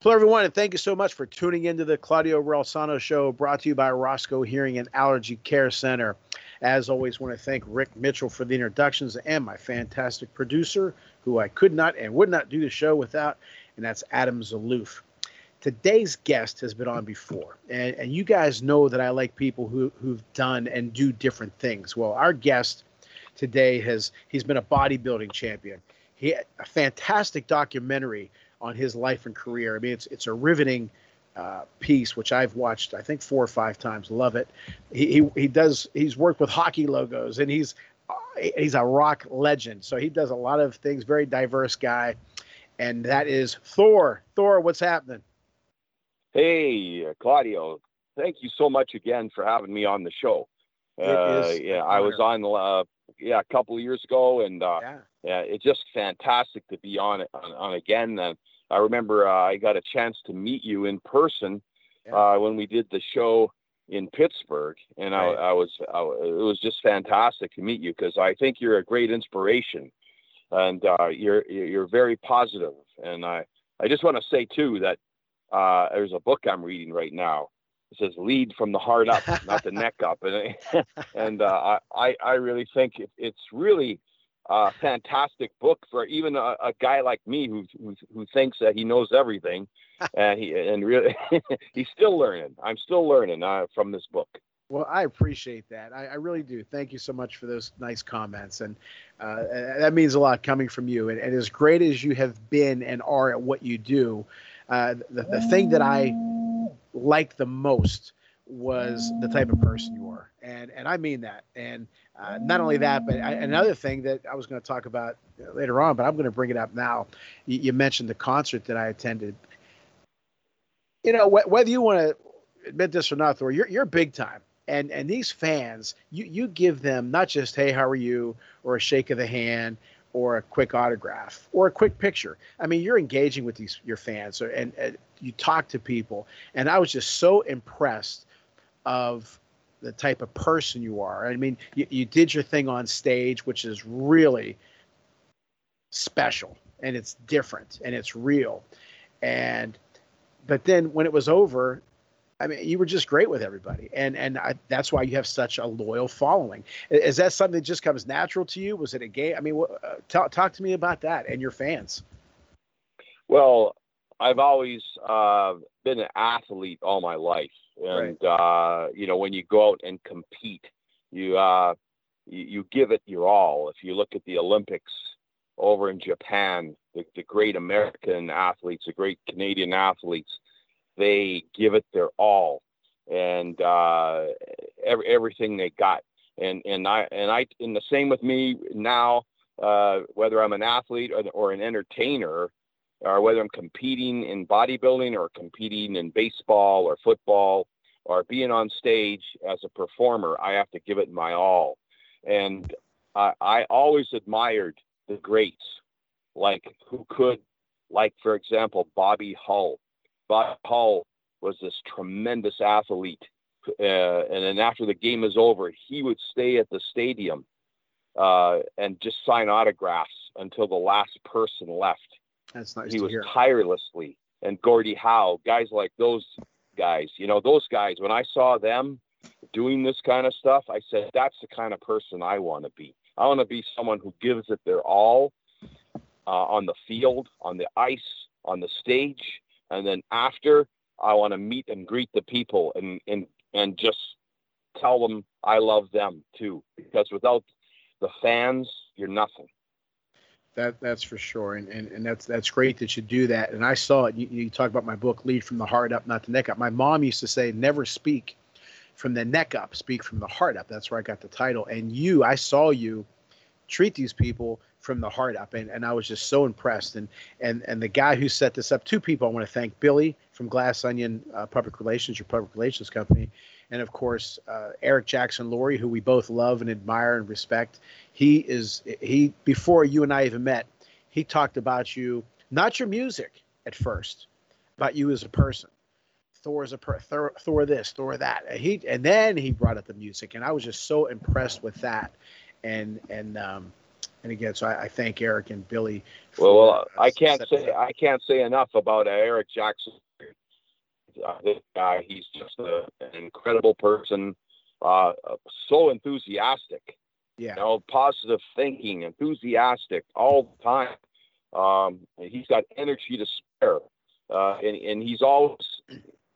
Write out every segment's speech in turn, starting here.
Hello, everyone, and thank you so much for tuning into the Claudio Reilsono Show, brought to you by Roscoe Hearing and Allergy Care Center. As always, want to thank Rick Mitchell for the introductions and my fantastic producer, who I could not and would not do the show without, and that's Adam Zaloof. Today's guest has been on before, and, and you guys know that I like people who, who've done and do different things. Well, our guest today has he's been a bodybuilding champion. He a fantastic documentary on his life and career. I mean, it's it's a riveting uh, piece which I've watched I think four or five times. Love it. He he, he does he's worked with hockey logos and he's uh, he's a rock legend. So he does a lot of things. Very diverse guy, and that is Thor. Thor, what's happening? Hey, Claudio. Thank you so much again for having me on the show. Uh, yeah, I was on uh, yeah a couple of years ago, and uh, yeah. yeah. it's just fantastic to be on on, on again. And I remember uh, I got a chance to meet you in person yeah. uh, when we did the show in Pittsburgh, and right. I, I, was I, it was just fantastic to meet you because I think you're a great inspiration, and uh, you're you're very positive. And I I just want to say too that uh, there's a book I'm reading right now. It says "lead from the heart up, not the neck up," and and uh, I I really think it's really a fantastic book for even a, a guy like me who, who, who thinks that he knows everything, and he and really he's still learning. I'm still learning uh, from this book. Well, I appreciate that. I, I, really do. Thank you so much for those nice comments, and uh, that means a lot coming from you. And, and, as great as you have been and are at what you do, uh, the, the thing that I like the most was the type of person you are, and and I mean that. And uh, not only that, but I, another thing that I was going to talk about later on, but I'm going to bring it up now. You, you mentioned the concert that I attended. You know, wh- whether you want to admit this or not, Thor, you're you're big time. And and these fans, you you give them not just hey, how are you, or a shake of the hand, or a quick autograph, or a quick picture. I mean, you're engaging with these your fans, and, and you talk to people. And I was just so impressed of the type of person you are. I mean, you, you did your thing on stage, which is really special and it's different and it's real. And but then when it was over, I mean, you were just great with everybody, and and I, that's why you have such a loyal following. Is that something that just comes natural to you? Was it a game? I mean, uh, talk talk to me about that and your fans. Well, I've always uh, been an athlete all my life, and right. uh, you know when you go out and compete, you, uh, you, you give it your all. If you look at the Olympics over in Japan, the, the great American athletes, the great Canadian athletes, they give it their all, and uh, every, everything they got. And and I and I and the same with me now. Uh, whether I'm an athlete or, or an entertainer, or whether I'm competing in bodybuilding or competing in baseball or football or being on stage as a performer, I have to give it my all. And I, I always admired the greats, like who could, like for example, Bobby Hull. Bobby Hull was this tremendous athlete, uh, and then after the game is over, he would stay at the stadium uh, and just sign autographs until the last person left that's nice. He was hear. tirelessly, and Gordie Howe, guys like those guys. You know, those guys. When I saw them doing this kind of stuff, I said, "That's the kind of person I want to be. I want to be someone who gives it their all uh, on the field, on the ice, on the stage, and then after, I want to meet and greet the people and and and just tell them I love them too. Because without the fans, you're nothing that that's for sure, and, and and that's that's great that you do that. And I saw it. You, you talk about my book, "Lead from the Heart Up, Not the Neck Up." My mom used to say, "Never speak from the neck up, speak from the heart up." That's where I got the title. And you, I saw you treat these people from the heart up. And, and I was just so impressed. And, and, and the guy who set this up, two people I want to thank Billy from Glass Onion uh, Public Relations, your public relations company. And of course, uh, Eric Jackson Lurie, who we both love and admire and respect. He is, he, before you and I even met, he talked about you, not your music at first, about you as a person. Thor is a per, Thor, Thor this, Thor that. And he and then he brought up the music, and I was just so impressed with that. And and um, and again, so I, I thank Eric and Billy. For, well, well, I can't say I can't say enough about uh, Eric Jackson. Uh, this guy, he's just a, an incredible person. Uh, so enthusiastic. Yeah. You know, positive thinking, enthusiastic all the time. Um, he's got energy to spare, uh, and and he's always,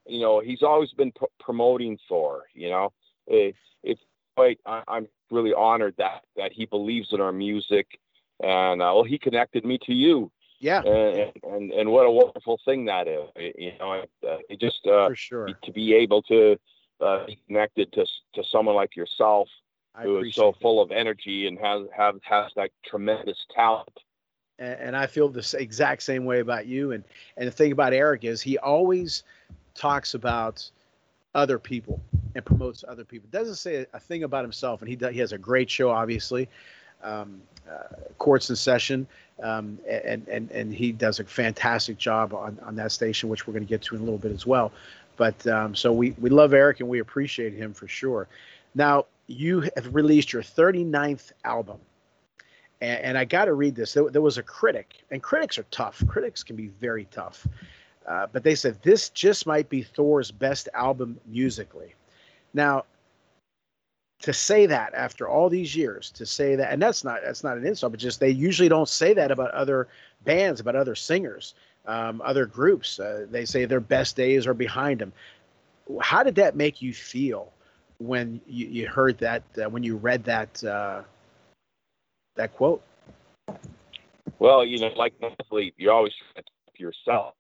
you know, he's always been p- promoting Thor. You know, it, it's quite. I, am really honored that that he believes in our music, and uh, well, he connected me to you. Yeah, and and, and what a wonderful thing that is. You know, uh, it just uh, for sure to be able to uh, be connected to to someone like yourself, who is so that. full of energy and has have has that tremendous talent and I feel the exact same way about you. And and the thing about Eric is he always talks about other people and promotes other people. Doesn't say a thing about himself. And he does, he has a great show, obviously, um, uh, Courts in Session, um, and and and he does a fantastic job on on that station, which we're going to get to in a little bit as well. But um, so we we love Eric and we appreciate him for sure. Now you have released your 39th album and, and I got to read this. There, there, was a critic, and critics are tough. Critics can be very tough. Uh, but they said this just might be Thor's best album musically. Now, to say that after all these years, to say that, and that's not that's not an insult, but just they usually don't say that about other bands, about other singers, um, other groups. Uh, they say their best days are behind them. How did that make you feel when you, you heard that? Uh, when you read that uh, that quote? Well, you know, like an athlete, you always yourself.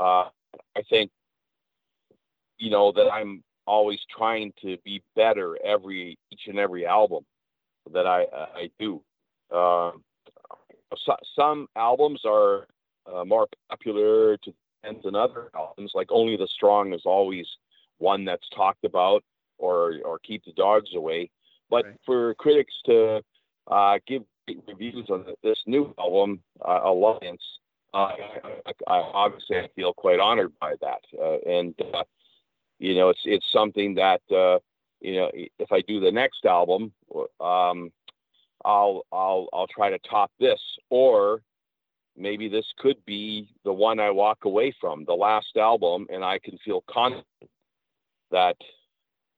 Uh, I think, you know, that I'm always trying to be better every each and every album that I I do. Uh, so, some albums are uh, more popular to fans than other albums. Like Only the Strong is always one that's talked about, or or Keep the Dogs Away. But right. for critics to uh, give reviews on this new album, uh, Alliance. Uh, I, I, obviously I feel quite honored by that, uh, and uh, you know it's it's something that uh, you know if I do the next album, um, I'll I'll I'll try to top this, or maybe this could be the one I walk away from, the last album, and I can feel confident that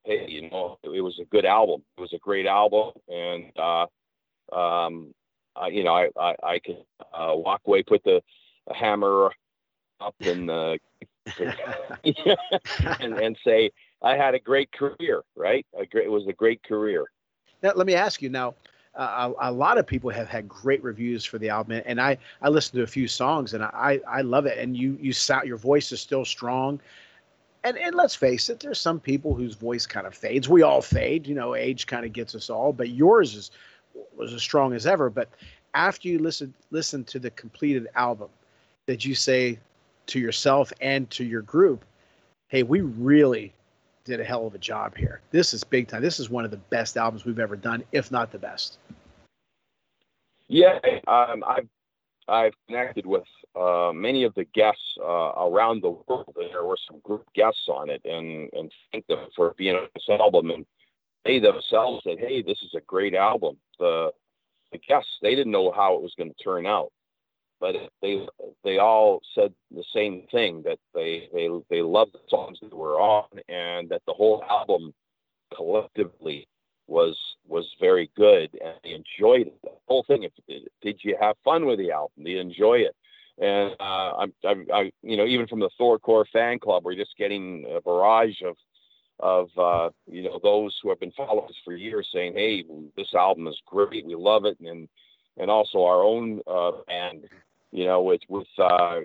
hey, you know, it was a good album. It was a great album, and uh, um, you know, I, I, I can uh, walk away, put the hammer up and, uh, and, and say, I had a great career, right? A great, it was a great career. Now, let me ask you now, uh, a, a, lot of people have had great reviews for the album, and I I listened to a few songs, and I I love it. And you you sound your voice is still strong, and and let's face it, there's some people whose voice kind of fades. We all fade, you know, age kind of gets us all, but yours is was as strong as ever. But after you listen listen to the completed album, did you say to yourself and to your group, "Hey, we really did a hell of a job here. This is big time. This is one of the best albums we've ever done, if not the best." Yeah, um, I've I've connected with uh, many of the guests uh, around the world. There were some group guests on it, and and thank them for being on this album. And they themselves said, "Hey, this is a great album." The the guests they didn't know how it was going to turn out, but they they all said the same thing that they they they loved the songs that were on, and that the whole album collectively was was very good, and they enjoyed it. The whole thing. If, did you have fun with the album? Did you enjoy it? And uh, I'm, I'm, I, you know, even from the Thor Core fan club, we're just getting a barrage of of uh, you know those who have been following us for years saying, "Hey, this album is great. We love it," and and also our own uh, band, you know, with with uh, uh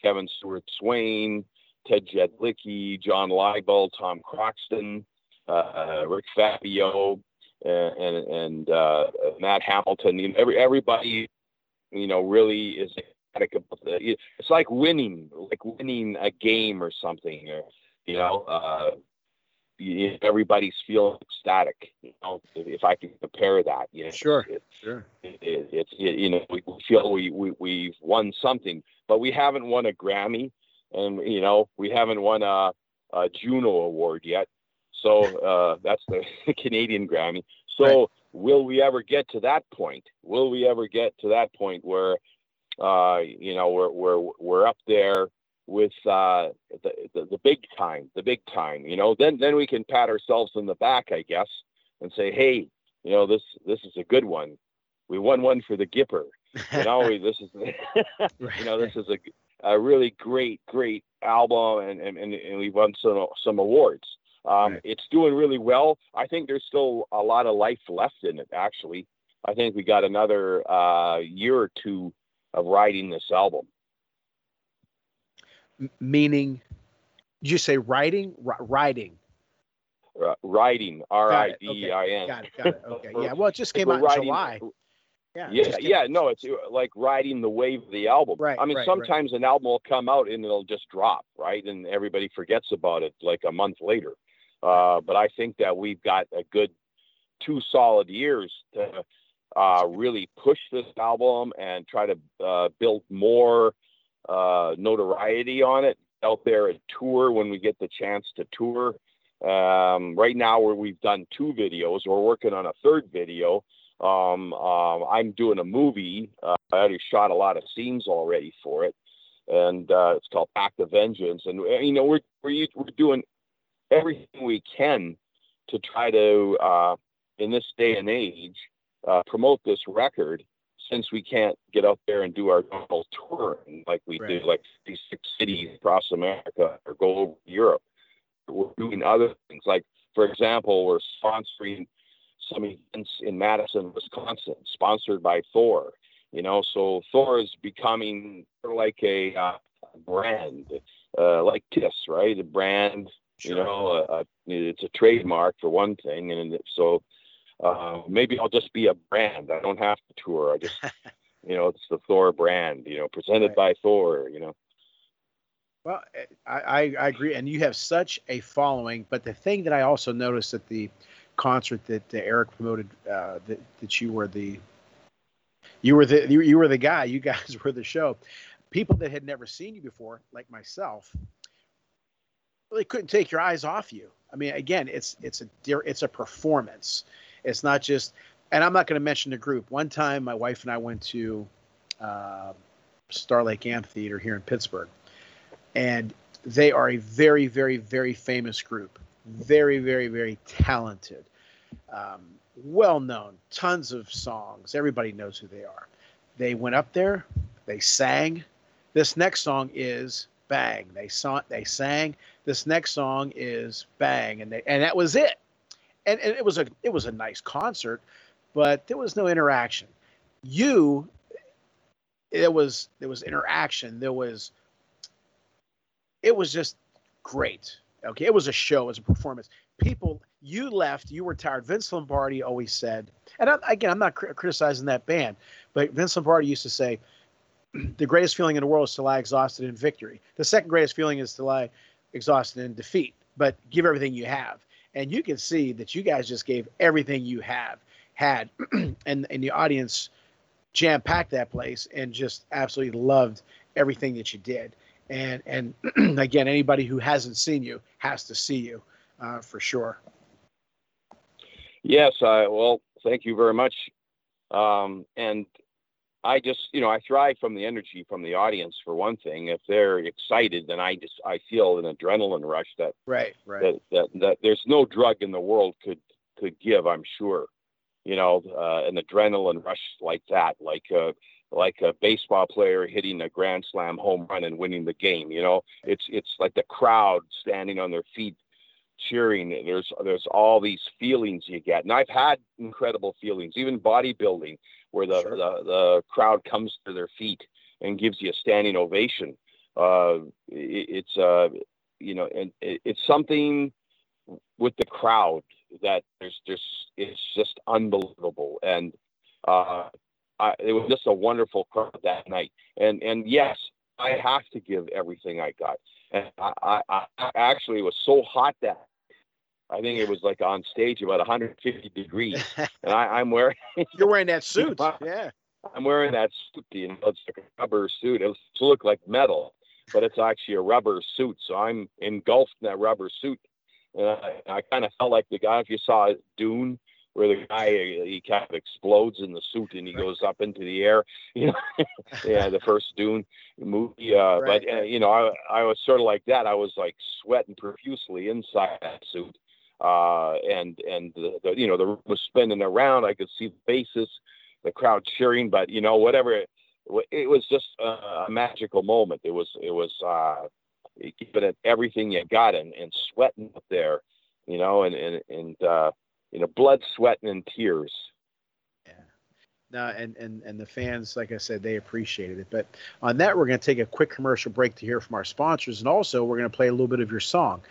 Kevin Stewart Swain, Ted Jedlicki, John Leibel, Tom Croxton, uh, Rick Fabio, and and, uh, Matt Hamilton. You know, every everybody, you know, really is ecstatic about. It's like winning, like winning a game or something. Or, you know, everybody's feeling ecstatic. You know, if I can compare that, you know, sure, it, sure. It, it, it's you know we feel we, we we've won something, but we haven't won a Grammy, and you know we haven't won a, a Juno award yet. So uh, that's the Canadian Grammy. So right. will we ever get to that point? Will we ever get to that point where uh, you know we're we're we're up there with uh, the, the, the big time, the big time. You know, then then we can pat ourselves in the back, I guess, and say, hey, you know, this this is a good one. We won one for the Gipper. You know, we, this is you know this is a, a really great great album, and and, and we've won some some awards. Um, right. It's doing really well. I think there's still a lot of life left in it. Actually, I think we got another uh, year or two of writing this album meaning did you say writing writing uh, writing r-i-d-i-n got it, got it okay yeah well it just came out in july yeah, yeah, yeah. No, it's uh, like riding the wave of the album. Right. I mean, right, sometimes right. an album will come out and it'll just drop, right, and everybody forgets about it like a month later. Uh, but I think that we've got a good two solid years to uh, really push this album and try to uh, build more uh, notoriety on it out there at tour when we get the chance to tour. Um, right now, where we've done two videos, we're working on a third video. Um, uh, I'm doing a movie. Uh, I already shot a lot of scenes already for it, and uh, it's called Act of Vengeance. And uh, you know, we're we're, we're doing everything we can to try to, uh, in this day and age, uh, promote this record since we can't get out there and do our normal touring like we right. do, like these six cities across America or go over Europe, we're doing other things. Like, for example, we're sponsoring some events in Madison, Wisconsin, sponsored by Thor. You know, so Thor is becoming like a uh, brand, uh, like Kiss, right? A brand. Sure. You know, uh, it's a trademark for one thing, and so uh, maybe I'll just be a brand. I don't have to tour. I just, you know, it's the Thor brand. You know, presented right. by Thor. You know. Well, I, I agree, and you have such a following. But the thing that I also noticed at the concert that uh, Eric promoted, uh, that, that you were the, you were the you, you were the guy. You guys were the show. People that had never seen you before, like myself, really couldn't take your eyes off you. I mean, again, it's it's a it's a performance. It's not just, and I'm not going to mention the group. One time, my wife and I went to uh, Star Lake Amphitheater here in Pittsburgh, and they are a very, very, very famous group. Very, very, very talented, um, well known, tons of songs. Everybody knows who they are. They went up there, they sang. This next song is bang. They saw they sang. This next song is bang, and they and that was it and, and it was a it was a nice concert, but there was no interaction. You, it was there was interaction. There was. It was just great. Okay, it was a show, it was a performance. People, you left, you were tired. Vince Lombardi always said, and I, again, I'm not cr- criticizing that band, but Vince Lombardi used to say, the greatest feeling in the world is to lie exhausted in victory. The second greatest feeling is to lie exhausted in defeat, but give everything you have and you can see that you guys just gave everything you have had, and and the audience jam packed that place and just absolutely loved everything that you did. And and again, anybody who hasn't seen you has to see you uh, for sure. Yes, I well, thank you very much. Um, and I just, you know, I thrive from the energy from the audience for one thing. If they're excited, then I just I feel an adrenaline rush that right, right. That, that, that there's no drug in the world could could give. I'm sure, you know, uh, an adrenaline rush like that, like a like a baseball player hitting a grand slam home run and winning the game. You know, it's it's like the crowd standing on their feet cheering. There's there's all these feelings you get, and I've had incredible feelings, even bodybuilding where the, sure. the, the crowd comes to their feet and gives you a standing ovation. Uh, it, it's uh, you know, and it, it's something with the crowd that there's just it's just unbelievable, and uh, I, it was just a wonderful crowd that night. And and yes, I have to give everything I got. And I, I, I actually was so hot that I think it was like on stage about 150 degrees, and I, am wearing. You're wearing that suit, yeah. I'm wearing that suit. You know, it's like a rubber suit. It looks like metal, but it's actually a rubber suit. So I'm engulfed in that rubber suit, and I, I kind of felt like the guy. If you saw Dune, where the guy he kind of explodes in the suit and he goes up into the air. You know, yeah, the first Dune movie. Uh, right. But uh, you know, I I was sort of like that. I was like sweating profusely inside that suit, uh, and and the, the you know the room was spinning around. I could see the faces, the crowd cheering. But you know, whatever. It, it was just a, a magical moment. It was it was uh, giving it everything you got and, and sweating up there, you know, and and and uh, you know, blood, sweat, and tears. Yeah. No, and, and, and the fans, like I said, they appreciated it. But on that, we're going to take a quick commercial break to hear from our sponsors. And also, we're going to play a little bit of your song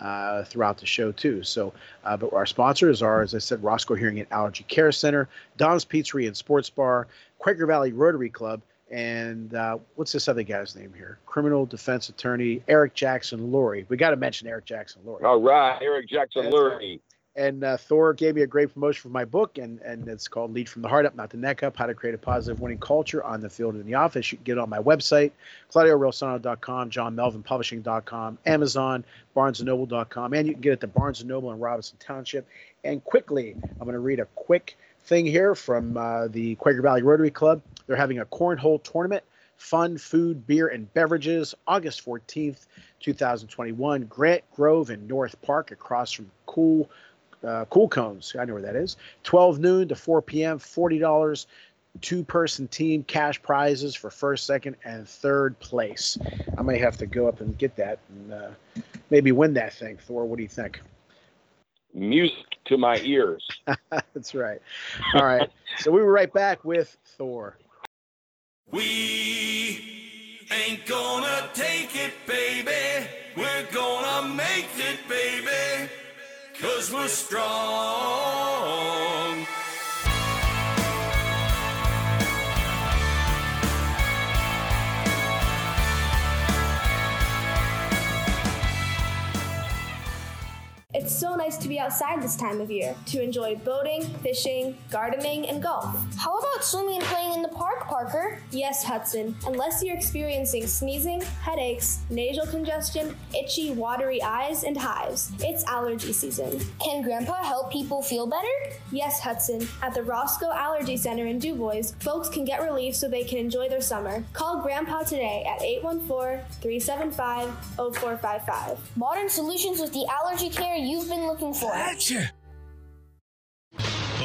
uh, throughout the show, too. So, uh, but our sponsors are, as I said, Roscoe Hearing and Allergy Care Center, Dom's Pizzeria and Sports Bar, Quaker Valley Rotary Club, and uh, what's this other guy's name here? Criminal defense attorney Eric Jackson Lurie. We got to mention Eric Jackson Lurie. All right, Eric Jackson Lurie. And uh, Thor gave me a great promotion for my book, and, and it's called Lead from the Heart Up, Not the Neck Up How to Create a Positive Winning Culture on the Field and in the Office. You can get it on my website, ClaudioReilsono.com, JohnMelvinPublishing.com, Amazon, BarnesandNoble.com, and you can get it at Barnes and Noble in Robinson Township. And quickly, I'm going to read a quick thing here from uh, the Quaker Valley Rotary Club. They're having a cornhole tournament fun food, beer, and beverages August 14th, 2021, Grant Grove in North Park across from Cool uh, Cool Cones. I know where that is. 12 noon to 4 p.m. $40 two person team cash prizes for first, second, and third place. I may have to go up and get that and uh, maybe win that thing. Thor, what do you think? Music to my ears. That's right. All right. so we were right back with Thor. We ain't gonna take it, baby. We're gonna make it, baby. Cause we're strong. It's so nice to be outside this time of year to enjoy boating, fishing, gardening, and golf. How about swimming and playing in the park, Parker? Yes, Hudson. Unless you're experiencing sneezing, headaches, nasal congestion, itchy, watery eyes, and hives, it's allergy season. Can Grandpa help people feel better? Yes, Hudson. At the Roscoe Allergy Center in DuBois, folks can get relief so they can enjoy their summer. Call Grandpa today at 814 375 0455. Modern solutions with the allergy care you've been looking for. Gotcha.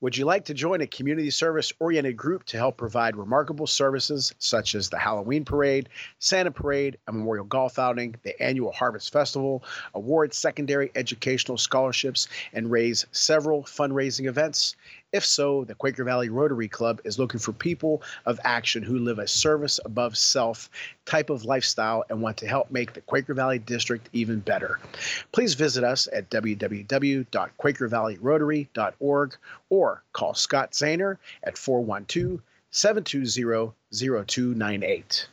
Would you like to join a community service oriented group to help provide remarkable services such as the Halloween Parade, Santa Parade, a memorial golf outing, the annual Harvest Festival, award secondary educational scholarships, and raise several fundraising events? If so, the Quaker Valley Rotary Club is looking for people of action who live a service above self type of lifestyle and want to help make the Quaker Valley District even better. Please visit us at www.quakervalleyrotary.org or call Scott Zahner at 412 720 0298.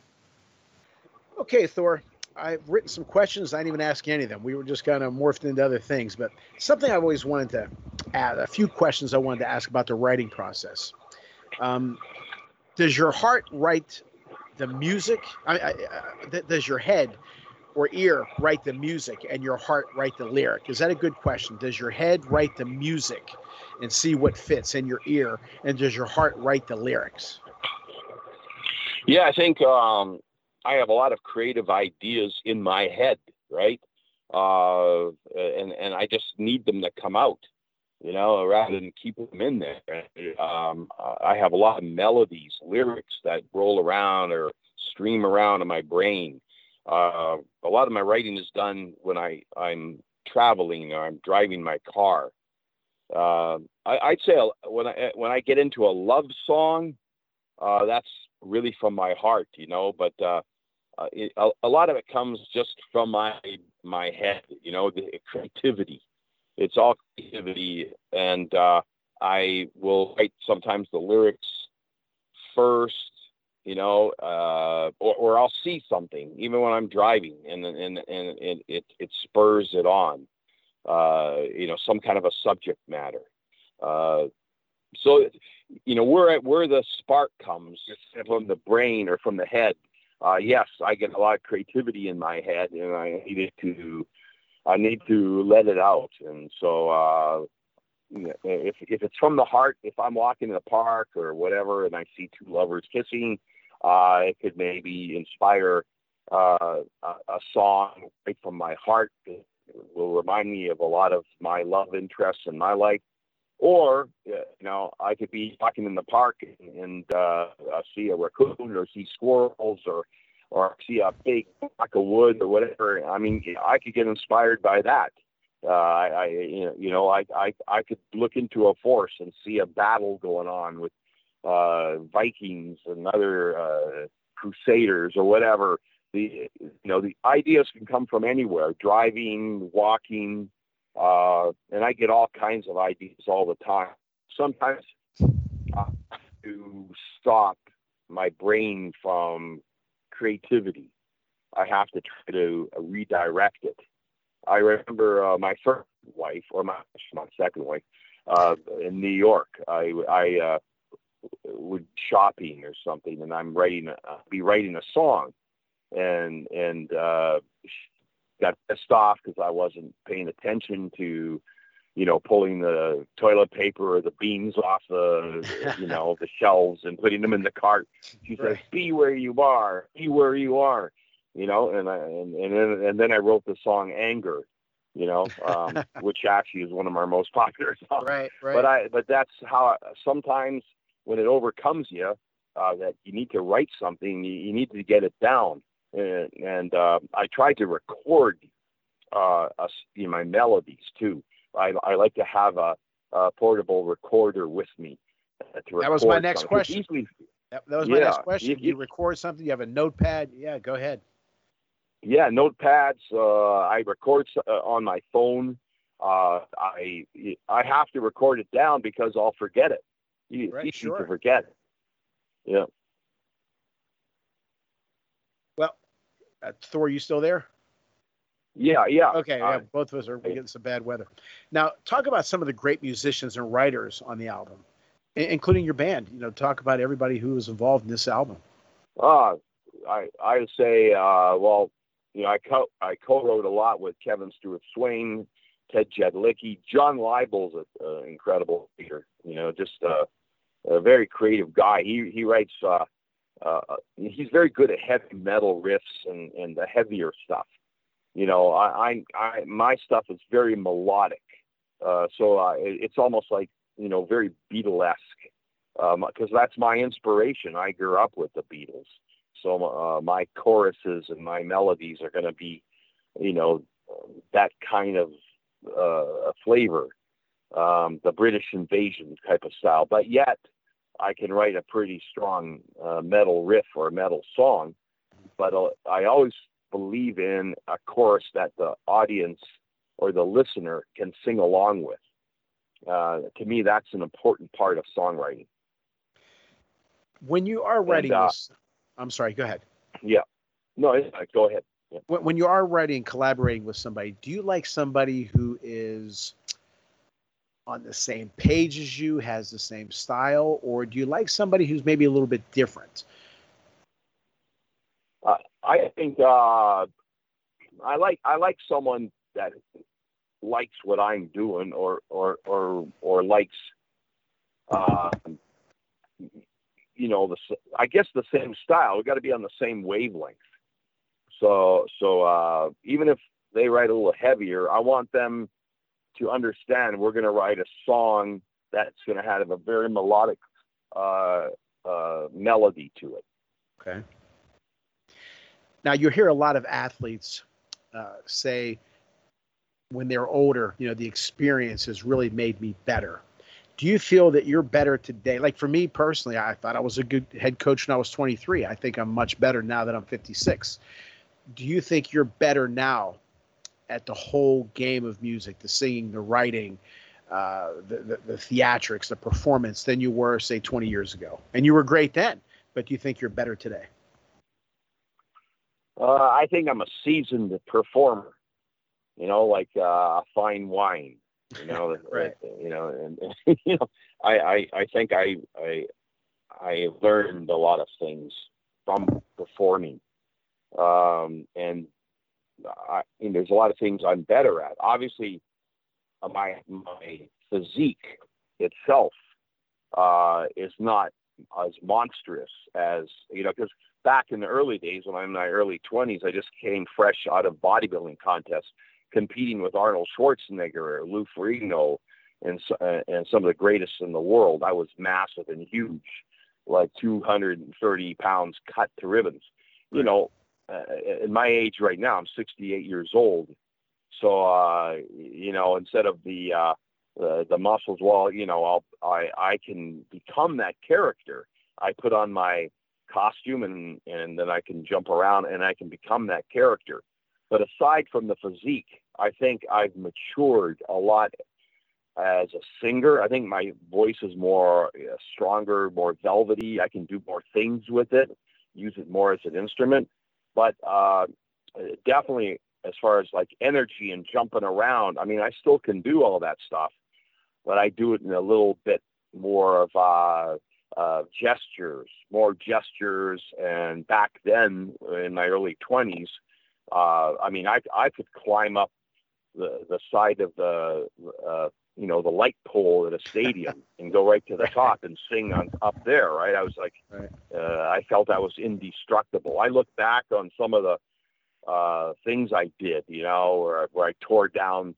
Okay, Thor, I've written some questions. I didn't even ask any of them. We were just kind of morphed into other things. But something I've always wanted to add, a few questions I wanted to ask about the writing process. Um, does your heart write the music? I, I, uh, does your head or ear write the music and your heart write the lyric? Is that a good question? Does your head write the music and see what fits in your ear? And does your heart write the lyrics? Yeah, I think um, I have a lot of creative ideas in my head, right? Uh, and and I just need them to come out, you know, rather than keep them in there. Um, I have a lot of melodies, lyrics that roll around or stream around in my brain. Uh, a lot of my writing is done when I I'm traveling or I'm driving my car. Uh, I, would say when I when I get into a love song, uh, that's really from my heart, you know. But uh, uh, it, a, a, lot of it comes just from my my head, you know, the creativity. It's all creativity, and uh, I will write sometimes the lyrics first, you know, uh, or, or I'll see something even when I'm driving, and and and, and it it spurs it on, uh, you know, some kind of a subject matter. Uh, so, you know, where where the spark comes from the brain or from the head uh, yes, I get a lot of creativity in my head, and I needed to, I need to let it out. And so, uh, if if it's from the heart, if I'm walking in the park or whatever, and I see two lovers kissing, uh, it could maybe inspire uh, a, a song right from my heart. It will remind me of a lot of my love interests in my life. Or, you know, I could be walking in the park and, uh, see a raccoon or see squirrels or or see a big block of wood or whatever. I mean, I could get inspired by that. Uh, I, I, you know, I, I, I could look into a forest and see a battle going on with uh, Vikings and other uh, Crusaders or whatever. The, you know, the ideas can come from anywhere: driving, walking, uh, and I get all kinds of ideas all the time. Sometimes to stop my brain from creativity, I have to try to redirect it. I remember uh, my first wife, or my my second wife, uh, in New York. I I uh, would shopping or something, and I'm writing, a, be writing a song, and and got pissed off because I wasn't paying attention to, you know, pulling the toilet paper or the beans off the, you know, the shelves and putting them in the cart. She right. says, "Be where you are. Be where you are." You know, and I, and and then and then I wrote the song "Anger." You know, um, which actually is one of my most popular songs. Right, right. But I, but that's how I, sometimes when it overcomes you, uh, that you need to write something, you, you need to get it down and, and uh, I tried to record uh, a, you know, my melodies too. I, I like to have a, a portable recorder with me. Uh, that was my next question. Easily, that, that, was my yeah, next question. You, you, record something? You have a notepad? Yeah, go ahead. Yeah, notepads. Uh, I record uh, on my phone. Uh, I I have to record it down because I'll forget it. You, right, easy sure. to forget. Yeah. Uh, Thor, you still there? Yeah, yeah. Okay, yeah, both of us are getting some bad weather. Now, talk about some of the great musicians and writers on the album, including your band. You know, talk about everybody who was involved in this album. Uh, I I would say, uh, well, you know, I co I co-wrote a lot with Kevin Stewart Swain, Ted Jedlicki, John Leibel's an incredible writer. You know, just uh, a very creative guy. He he writes uh, uh, he's very good at heavy metal riffs and, and the heavier stuff. You know, I, I, I my stuff is very melodic, uh, so uh, it, it's almost like you know very Beatlesque because um, that's my inspiration. I grew up with the Beatles, so uh, my choruses and my melodies are going to be, you know, that kind of uh, flavor, um, the British invasion type of style, but yet I can write a pretty strong uh, metal riff or a metal song, but uh, I always believe in a chorus that the audience or the listener can sing along with. Uh, to me, that's an important part of songwriting. When you are writing and, uh, this, I'm sorry, go ahead. Yeah, no, go ahead. when, when you are writing, collaborating with somebody, do you like somebody who is on the same page as you, has the same style, or do you like somebody who's maybe a little bit different? Uh, I think uh, I like I like someone that likes what I'm doing, or or or or likes, uh, you know, the I guess the same style. We got to be on the same wavelength. So so uh, even if they write a little heavier, I want them to understand we're going to write a song that's going to have a very melodic uh, uh, melody to it. Okay. Now you hear a lot of athletes uh, say when they're older, you know, the experience has really made me better. Do you feel that you're better today? Like for me personally, I thought I was a good head coach when I was 23. I think I'm much better now that I'm 56. Do you think you're better now at the whole game of music, the singing, the writing, uh, the, the, the theatrics, the performance than you were, say, 20 years ago? And you were great then, but do you think you're better today? Uh, I think I'm a seasoned performer. You know, like uh, a fine wine. You know, right. You know, and you know, I, I I think I I I learned a lot of things from performing, um, and I, mean, there's a lot of things I'm better at. Obviously, uh, my my physique itself uh, is not as monstrous as you know because back in the early days when I'm in my early 20s, I just came fresh out of bodybuilding contests, competing with Arnold Schwarzenegger, Lou Ferrigno, and uh, and some of the greatest in the world. I was massive and huge, like 230 pounds cut to ribbons. You know, uh, at my age right now, I'm 68 years old. So, uh, you know, instead of the, uh, the, the muscles, well, you know, I'll, I, I can become that character. I put on my costume and, and then I can jump around and I can become that character. But aside from the physique, I think I've matured a lot as a singer. I think my voice is more uh, stronger, more velvety. I can do more things with it, use it more as an instrument. But uh, definitely, as far as like energy and jumping around, I mean, I still can do all that stuff, but I do it in a little bit more of uh, uh, gestures, more gestures. And back then, in my early 20s, uh, I mean, I, I could climb up the, the side of the uh, you know the light pole at a stadium and go right to the top and sing on up there right? I was like right. uh, i felt i was indestructible. I look back on some of the uh things i did you know where, where i tore down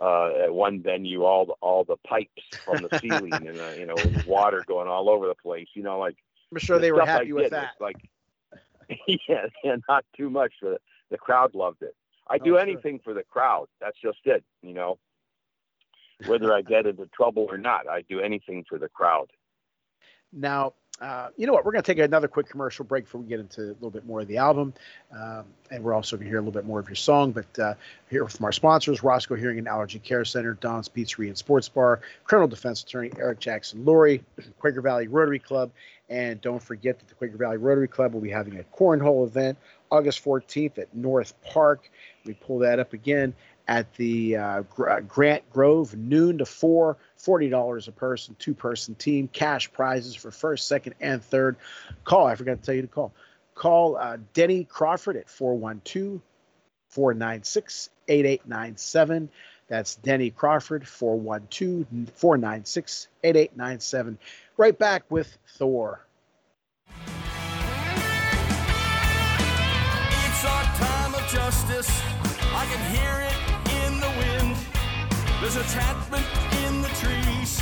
uh at one venue all the all the pipes from the ceiling and uh, you know water going all over the place you know like i'm sure the they were happy with that. like yeah, yeah not too much the, the crowd loved it. I oh, do anything sure. for the crowd. That's just it you know whether I get into trouble or not. I do anything for the crowd. Now, uh, you know what? We're going to take another quick commercial break before we get into a little bit more of the album. Um, and we're also going to hear a little bit more of your song. But uh, here from our sponsors Roscoe Hearing and Allergy Care Center, Don's Pizzeria and Sports Bar, criminal defense attorney Eric Jackson Lurie, Quaker Valley Rotary Club. And don't forget that the Quaker Valley Rotary Club will be having a cornhole event August 14th at North Park. We pull that up again at the uh, Grant Grove, noon to 4, $40 a person, two person team, cash prizes for first, second, and third. Call, I forgot to tell you to call. Call uh, Denny Crawford at 412 496 8897. That's Denny Crawford, 412 496 8897. Right back with Thor. It's our time of justice. I can hear it there's enchantment in the trees.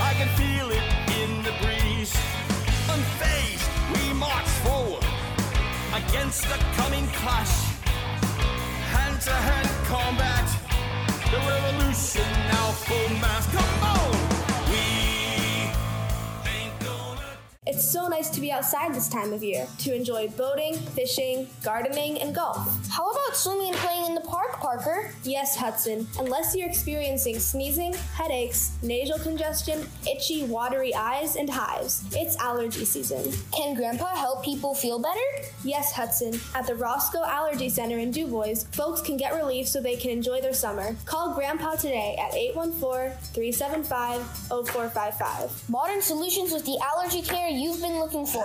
I can feel it in the breeze. Unfazed, we march forward against the coming clash. Hand to hand combat. The revolution now full mass. Come on! It's so nice to be outside this time of year to enjoy boating, fishing, gardening, and golf. How about swimming and playing in the park, Parker? Yes, Hudson. Unless you're experiencing sneezing, headaches, nasal congestion, itchy, watery eyes, and hives, it's allergy season. Can Grandpa help people feel better? Yes, Hudson. At the Roscoe Allergy Center in DuBois, folks can get relief so they can enjoy their summer. Call Grandpa today at 814 375 0455. Modern solutions with the allergy care you've been looking for.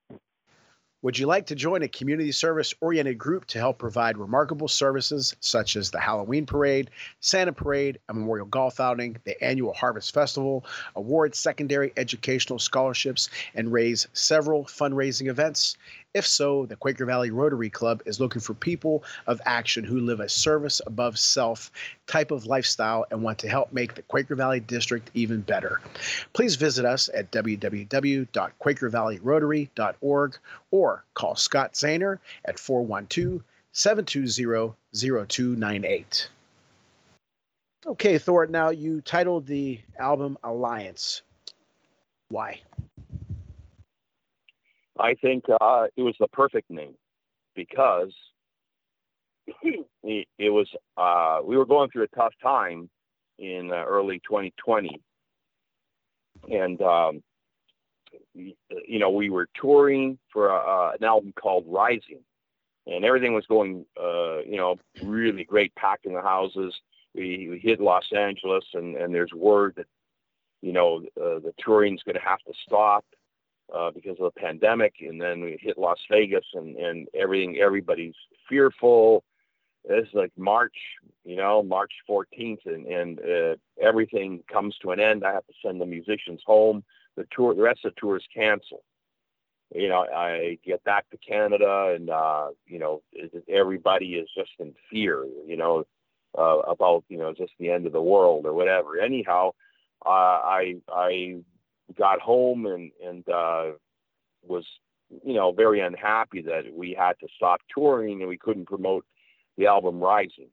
Would you like to join a community service oriented group to help provide remarkable services such as the Halloween Parade, Santa Parade, a memorial golf outing, the annual Harvest Festival, award secondary educational scholarships, and raise several fundraising events? If so, the Quaker Valley Rotary Club is looking for people of action who live a service above self type of lifestyle and want to help make the Quaker Valley District even better. Please visit us at www.quakervalleyrotary.org or call Scott Zahner at 412 720 0298. Okay, Thor, now you titled the album Alliance. Why? I think uh, it was the perfect name because it, it was uh, we were going through a tough time in uh, early 2020, and um, you know we were touring for uh, an album called Rising, and everything was going uh, you know really great, packed in the houses. We, we hit Los Angeles, and, and there's word that you know uh, the touring's going to have to stop uh, because of the pandemic, and then we hit Las Vegas, and and everything. Everybody's fearful. It's like March, you know, March 14th, and and uh, everything comes to an end. I have to send the musicians home. The tour, the rest of the tour is canceled. You know, I get back to Canada, and uh, you know, everybody is just in fear. You know, uh, about you know just the end of the world or whatever. Anyhow, uh, I I got home and and uh, was you know very unhappy that we had to stop touring and we couldn't promote the album Rising.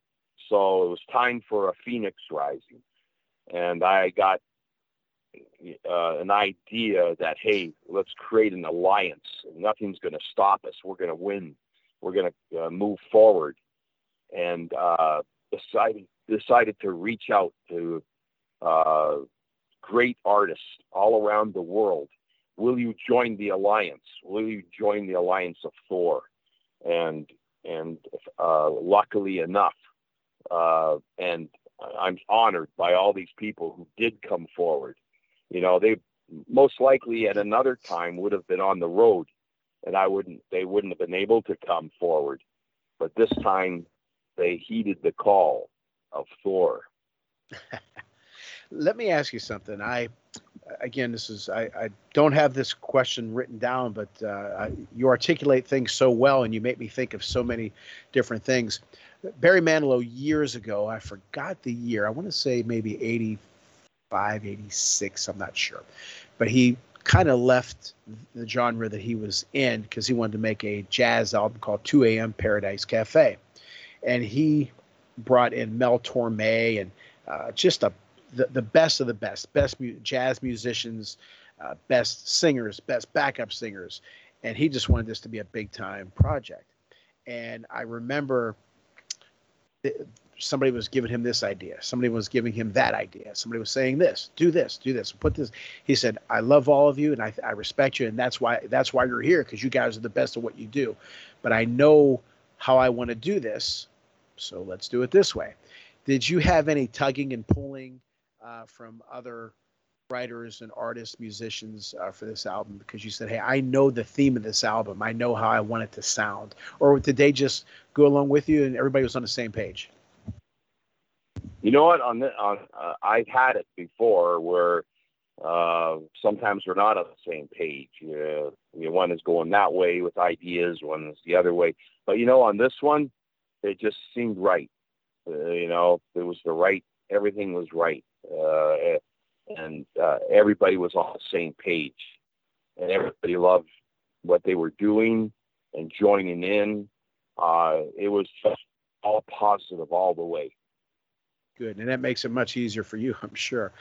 So it was time for a Phoenix Rising, and I got uh, an idea that hey, let's create an alliance. Nothing's going to stop us. We're going to win. We're going to uh, move forward, and uh, decided decided to reach out to uh, great artists all around the world. Will you join the alliance? Will you join the alliance of Thor? And and uh, luckily enough, uh, and I'm honored by all these people who did come forward. You know, they most likely at another time would have been on the road, and I wouldn't. They wouldn't have been able to come forward, but this time they heeded the call of Thor. Let me ask you something. I, again, this is I, I don't have this question written down, but uh, I, you articulate things so well, and you make me think of so many different things. Barry Manilow years ago, I forgot the year. I want to say maybe 85, 86. I'm not sure, but he kind of left the genre that he was in because he wanted to make a jazz album called 2 A.M. Paradise Cafe, and he brought in Mel Torme and uh, just a the, the best of the best, best mu- jazz musicians, uh, best singers, best backup singers, and he just wanted this to be a big time project. And I remember somebody was giving him this idea. Somebody was giving him that idea. Somebody was saying this do this do this put this. He said i love all of you and i, I respect you. And that's why that's why you're here because you guys are the best at what you do. But i know how i want to do this so let's do it this way. Did you have any tugging and pulling uh, from other writers and artists musicians uh, for this album because you said hey i know the theme of this album i know how i want it to sound or did they just go along with you and everybody was on the same page you know what? On the, on uh, I've had it before where uh, sometimes we're not on the same page. You know, one is going that way with ideas, one is the other way. But you know, on this one, it just seemed right. Uh, you know, it was the right. Everything was right, and uh, everybody was on the same page, and everybody loved what they were doing and joining in. Uh, it was just all positive all the way good. And that makes it much easier for you, I'm sure.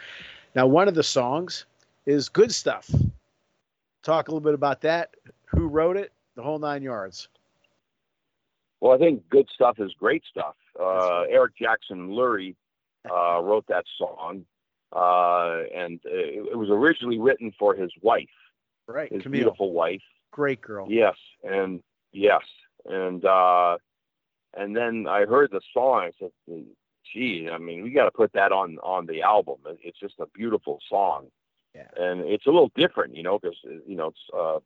Now, one of the songs is Good Stuff. Talk a little bit about that. Who wrote it? The whole nine yards. Well, I think Good Stuff is great stuff. Uh. Eric Jackson Lurie uh, wrote that song, uh, and it, it, was originally written for his wife, right? His Camille. beautiful wife. Great girl. Yes, and yes, and uh, and then I heard the song. I said, gee, I mean, we got to put that on on the album. It's just a beautiful song, yeah. and it's a little different, you know, because you know it's uh,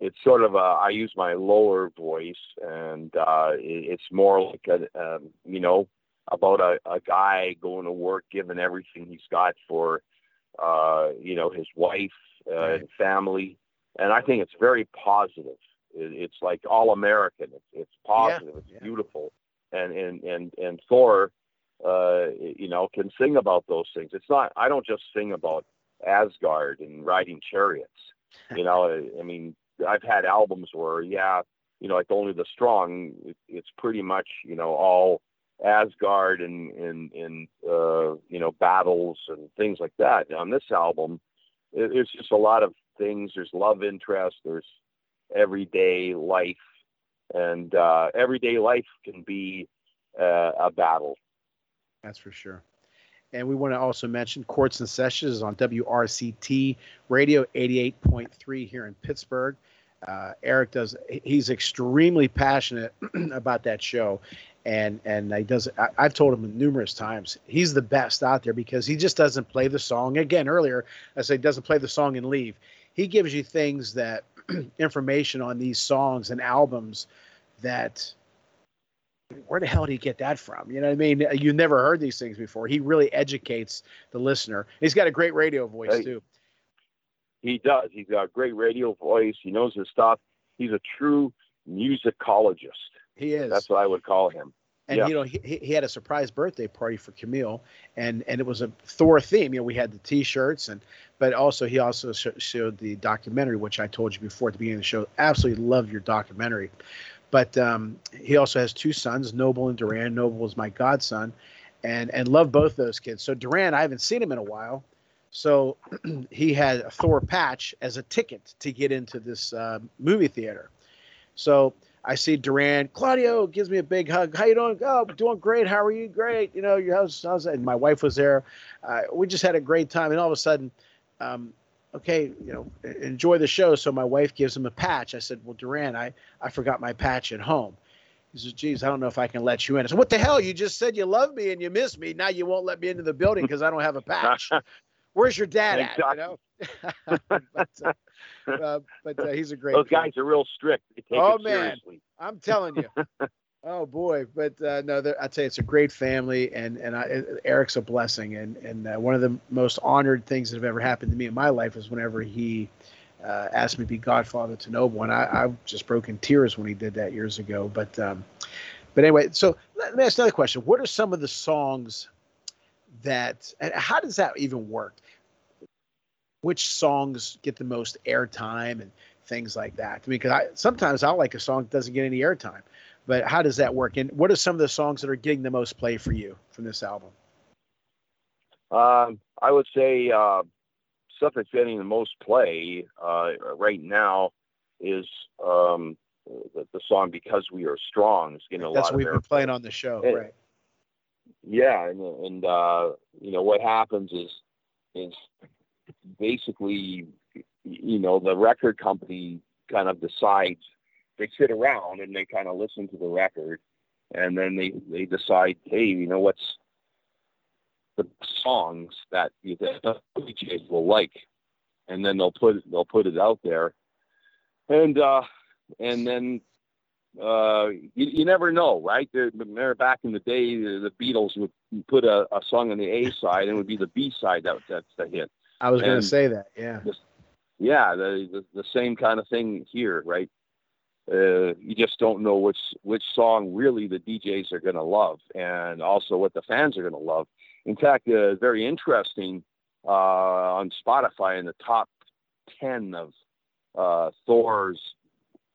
it's sort of a, I use my lower voice, and uh, it's more like a um, you know about a, a guy going to work, giving everything he's got for uh, you know his wife uh, right. and family, and I think it's very positive. It, it's like all American. It's, it's positive. Yeah. It's yeah. beautiful and and and and Thor, uh, you know, can sing about those things. It's not. I don't just sing about Asgard and riding chariots. You know, I, I mean, I've had albums where, yeah, you know, like Only the Strong. It, it's pretty much, you know, all Asgard and and and uh, you know battles and things like that. On this album, it, it's just a lot of things. There's love interest. There's everyday life and uh, everyday life can be uh, a battle. That's for sure. And we want to also mention Courts and Sessions on WRCT Radio 88.3 here in Pittsburgh. Uh, Eric does, he's extremely passionate about that show. And, and he does, I, I've told him numerous times, he's the best out there because he just doesn't play the song. Again, earlier, I said, doesn't play the song and leave. He gives you things that information on these songs and albums that where the hell did he get that from? You know what I mean? You never heard these things before. He really educates the listener. He's got a great radio voice hey, too. He does. He's got a great radio voice. He knows his stuff. He's a true musicologist. He is. That's what I would call him. And you know, he, he had a surprise birthday party for Camille, and and it was a Thor theme. You know, we had the T-shirts, and but also he also sh- showed the documentary, which I told you before at the beginning of the show. Absolutely love your documentary. But um, he also has two sons, Noble and Duran. Noble is my godson, and and love both those kids. So Duran, I haven't seen him in a while, so he had a Thor patch as a ticket to get into this uh, movie theater. So I see Duran. Claudio gives me a big hug. How you doing? Oh, doing great. How are you? Great. You know, your house. How's that? And my wife was there. Uh, we just had a great time. And all of a sudden, um, okay, you know, enjoy the show. So my wife gives him a patch. I said, well, Duran, I I forgot my patch at home. He says, geez, I don't know if I can let you in. I said, what the hell? You just said you love me and you miss me. Now you won't let me into the building because I don't have a patch. Where's your dad exactly. at? You know? but, uh, uh, but uh, he's a great. Those guys are real strict. oh man, seriously. I'm telling you. oh boy, but uh, no, I'd say it's a great family, and and I, Eric's a blessing, and and uh, one of the most honored things that have ever happened to me in my life is whenever he. Uh, asked me to be godfather to Noble, and I, I just broke in tears when he did that years ago. But um, but anyway, so let me ask another question. What are some of the songs that, and how does that even work? Which songs get the most airtime and things like that. I mean, because I sometimes I like a song that doesn't get any airtime, but how does that work? And what are some of the songs that are getting the most play for you from this album? Um, I would say uh, stuff that's getting the most play uh, right now is um, the, the, song "Because We Are Strong." Is getting a that's lot. That's we've been playing on the show, and, right? yeah, and and uh, you know what happens is is basically you know the record company kind of decides they sit around and they kind of listen to the record and then they they decide hey you know what's the songs that the DJs will like and then they'll put they'll put it out there and uh and then uh, you, you never know, right? There, back in the day, the, Beatles would put a, a song on the A side and it would be the B side that that's the hit. I was going to say that, yeah. Yeah, the, the, the same kind of thing here, right? Uh, you just don't know which which song really the DJs are going to love, and also what the fans are going to love. In fact, uh, very interesting uh, on Spotify in the top ten of uh, Thor's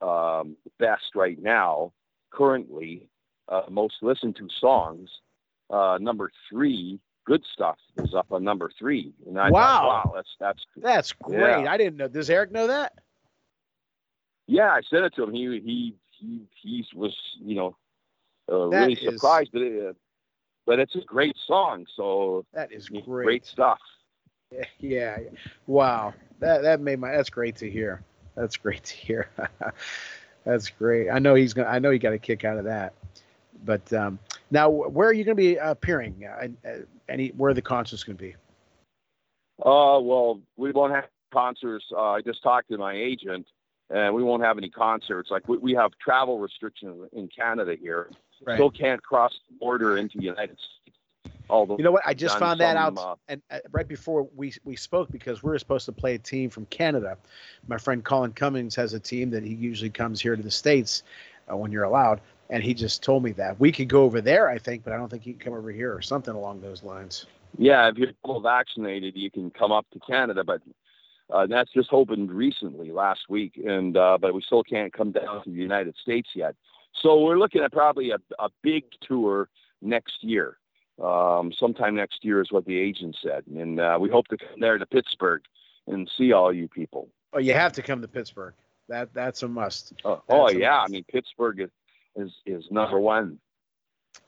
um, best right now, currently, uh, most listened to songs. Uh, number three, good stuff, is up on number three. And I wow, thought, wow, that's that's that's great. Yeah. I didn't know. Does Eric know that? Yeah, I sent it to him. He he he he was you know uh, really is, surprised, but it, uh, but it's a great song. So that is great. Great stuff. Yeah, yeah. Wow. That that made my. That's great to hear. That's great to hear. That's great. I know he's gonna. I know he got a kick out of that. But um, now, where are you going to be appearing? Uh, uh, any where are the concerts going to be? Uh, well, we won't have concerts. Uh, I just talked to my agent, and we won't have any concerts. Like we, we have travel restrictions in Canada here. Right. Still can't cross the border into the United States. Although you know what, I just found that out, uh, and uh, right before we we spoke because we were supposed to play a team from Canada. My friend Colin Cummings has a team that he usually comes here to the states uh, when you're allowed, and he just told me that we could go over there, I think, but I don't think he can come over here or something along those lines. Yeah, if you're full vaccinated, you can come up to Canada, but uh, that's just opened recently, last week, and uh, but we still can't come down to the United States yet. So we're looking at probably a, a big tour next year um, sometime next year is what the agent said, and uh, we hope to come there to Pittsburgh and see all you people. Oh, you have to come to Pittsburgh. That that's a must. Oh, oh yeah, must. I mean Pittsburgh is, is is number one.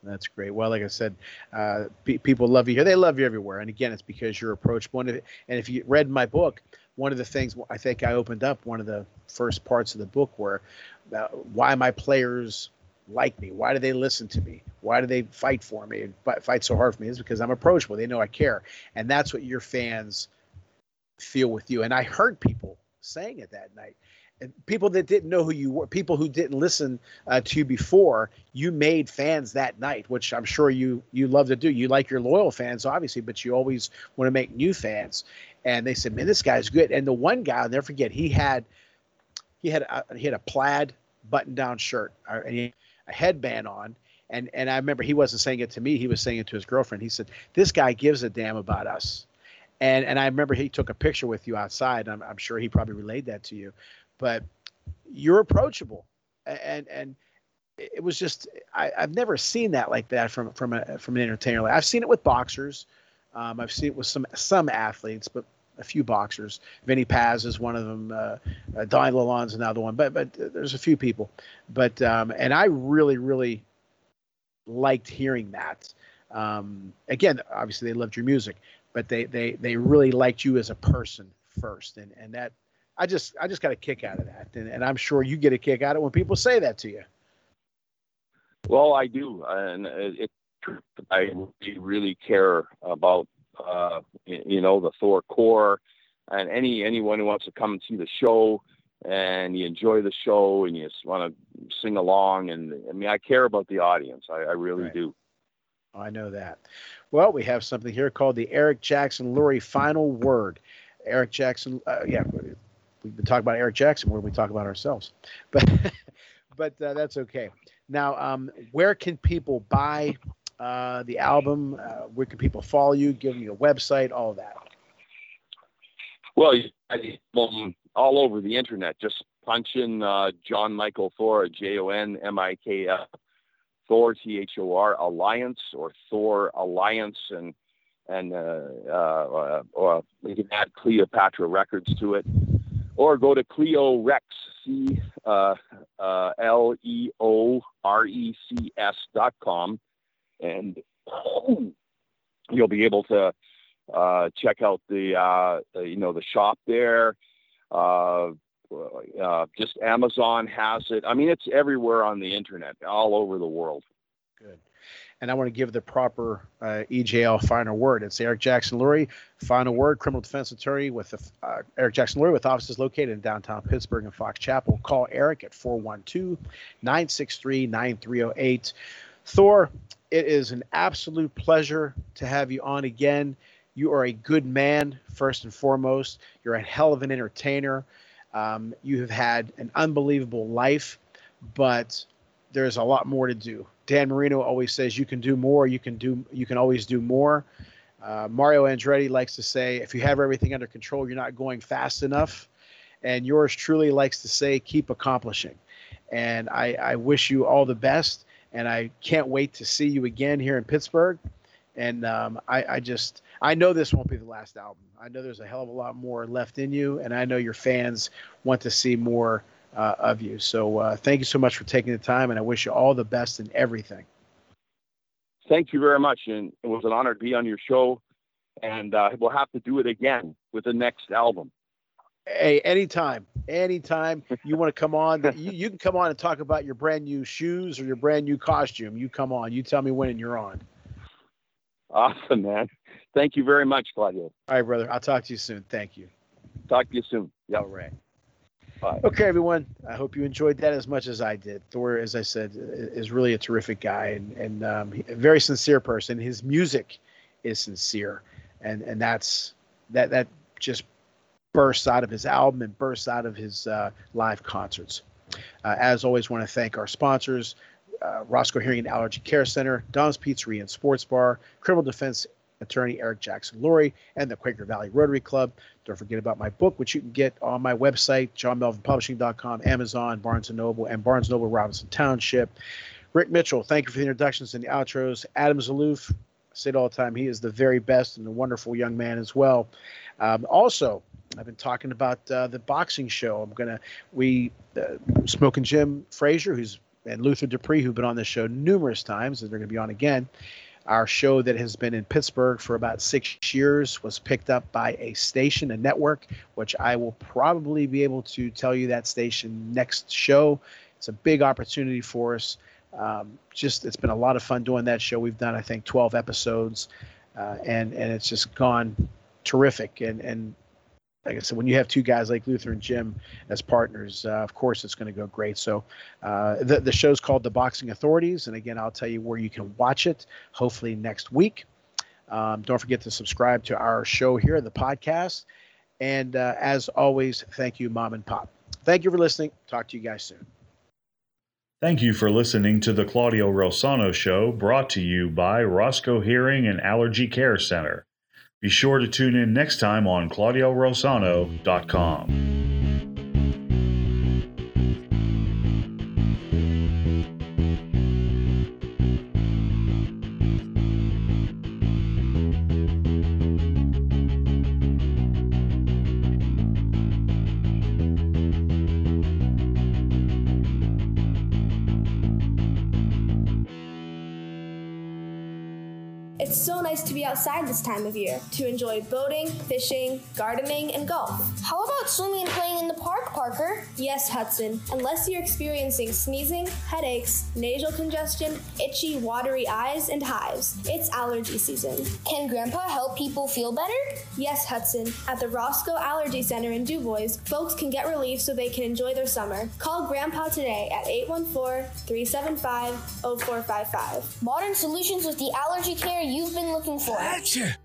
That's great. Well, like I said, uh, pe- people love you here. They love you everywhere. And again, it's because you're approachable. And if, and if you read my book, one of the things I think I opened up one of the first parts of the book were uh, why my players like me? Why do they listen to me? Why do they fight for me and fight so hard for me? Is because I'm approachable. They know I care, and that's what your fans feel with you. And I heard people saying it that night. People that didn't know who you were, people who didn't listen uh, to you before, you made fans that night, which I'm sure you you love to do. You like your loyal fans, obviously, but you always want to make new fans. And they said, "Man, this guy's good." And the one guy, I'll never forget, he had he had a, he had a plaid button-down shirt, uh, and he a headband on. And and I remember he wasn't saying it to me; he was saying it to his girlfriend. He said, "This guy gives a damn about us." And and I remember he took a picture with you outside. I'm, I'm sure he probably relayed that to you, but you're approachable, and and it was just I, have never seen that like that from from a from an entertainer. Like I've seen it with boxers, um, I've seen it with some some athletes, but a few boxers. Vinny Paz is one of them. Uh, uh, Don Lalonde's another one. But but there's a few people. But um, and I really really liked hearing that. Um, again, obviously they loved your music, but they they they really liked you as a person first, and and that I just I just got a kick out of that, and, and I'm sure you get a kick out of it when people say that to you. Well, I do, and it, I really care about uh, you know, the Thor core, and any anyone who wants to come and see the show and you enjoy the show and you just want to sing along. And I mean, I care about the audience. I, I really right. do. Oh, I know that. Well, we have something here called the Eric Jackson Lurie Final Word. Eric Jackson, uh, yeah, we've been talking about Eric Jackson more than we talk about ourselves, but but uh, that's okay. Now, um, where can people buy uh, the album? Uh, where can people follow you? Give them your website, all that. Well, um, all over the internet. Just punch in uh, Jon Mikl Thor, J O N M I K L Thor T H O R Alliance or Thor Alliance, and and uh, uh, or you can add Cleopatra Records to it, or go to Cleo Rex C uh, uh, L E O R E C S dot com and you'll be able to uh, check out the uh, you know the shop there. Just Amazon has it. I mean, it's everywhere on the internet, all over the world. Good. And I want to give the proper uh, EJL final word. It's Eric Jackson Lurie, final word, criminal defense attorney with the, uh, Eric Jackson Lurie with offices located in downtown Pittsburgh and Fox Chapel. Call Eric at 412 963 9308. Thor, it is an absolute pleasure to have you on again. You are a good man, first and foremost. You're a hell of an entertainer. Um, you have had an unbelievable life, but there's a lot more to do. Dan Marino always says you can do more. You can do. You can always do more. Uh, Mario Andretti likes to say, if you have everything under control, you're not going fast enough. And yours truly likes to say, keep accomplishing. And I, I wish you all the best. And I can't wait to see you again here in Pittsburgh. And um, I, I just, I know this won't be the last album. I know there's a hell of a lot more left in you, and I know your fans want to see more uh, of you. So uh, thank you so much for taking the time, and I wish you all the best in everything. Thank you very much, and it was an honor to be on your show. And uh, we'll have to do it again with the next album. Hey, anytime, anytime you want to come on, you, you can come on and talk about your brand new shoes or your brand new costume. You come on. You tell me when and you're on. Awesome, man. Thank you very much, Claudio. All right, brother. I'll talk to you soon. Thank you. Talk to you soon. Yeah. All right. Bye. Okay, everyone. I hope you enjoyed that as much as I did. Thor, as I said, is really a terrific guy and, and um, a very sincere person. His music is sincere, and and that's that that just bursts out of his album and bursts out of his uh, live concerts. Uh, as always, want to thank our sponsors, uh, Roscoe Hearing and Allergy Care Center, Dom's Pizzeria and Sports Bar, Criminal Defense Attorney Eric Jackson Lurie, and the Quaker Valley Rotary Club. Don't forget about my book, which you can get on my website, johnmelvinpublishing.com, Amazon, Barnes & Noble, and Barnes & Noble Robinson Township. Rick Mitchell, thank you for the introductions and the outros. Adam Zaloof, I say it all the time, he is the very best and a wonderful young man as well. Um, also, I've been talking about uh, the boxing show. I'm gonna we uh, Smoking Jim Frazier, who's and Luther Dupree, who've been on this show numerous times, and they're going to be on again. Our show that has been in Pittsburgh for about six years was picked up by a station, a network, which I will probably be able to tell you that station next show. It's a big opportunity for us. Um, just it's been a lot of fun doing that show. We've done I think 12 episodes, uh, and and it's just gone terrific. And and like I said, when you have two guys like Luther and Jim as partners, uh, of course it's going to go great. So uh, the the show's called The Boxing Authorities, and again, I'll tell you where you can watch it. Hopefully next week. Um, don't forget to subscribe to our show here, the podcast. And uh, as always, thank you, Mom and Pop. Thank you for listening. Talk to you guys soon. Thank you for listening to the Claudio Reilsono Show, brought to you by Roscoe Hearing and Allergy Care Center. Be sure to tune in next time on ClaudioReilsono.com. outside this time of year to enjoy boating, fishing, gardening, and golf. How about swimming and playing in the park, Parker? Yes, Hudson, unless you're experiencing sneezing, headaches, nasal congestion, itchy, watery eyes, and hives. It's allergy season. Can Grandpa help people feel better? Yes, Hudson. At the Roscoe Allergy Center in DuBois, folks can get relief so they can enjoy their summer. Call Grandpa today at 814 375 0455. Modern solutions with the allergy care you've been looking for. The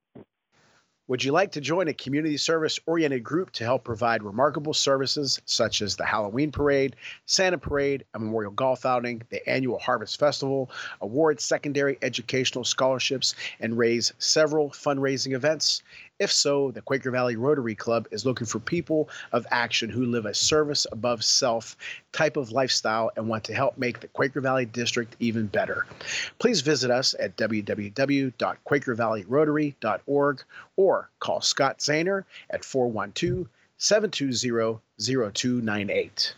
Would you like to join a community service oriented group to help provide remarkable services such as the Halloween Parade, Santa Parade, a memorial golf outing, the annual Harvest Festival, award secondary educational scholarships, and raise several fundraising events? If so, the Quaker Valley Rotary Club is looking for people of action who live a service above self type of lifestyle and want to help make the Quaker Valley District even better. Please visit us at www.quakervalleyrotary.org or call Scott Zahner at 412 720 0298.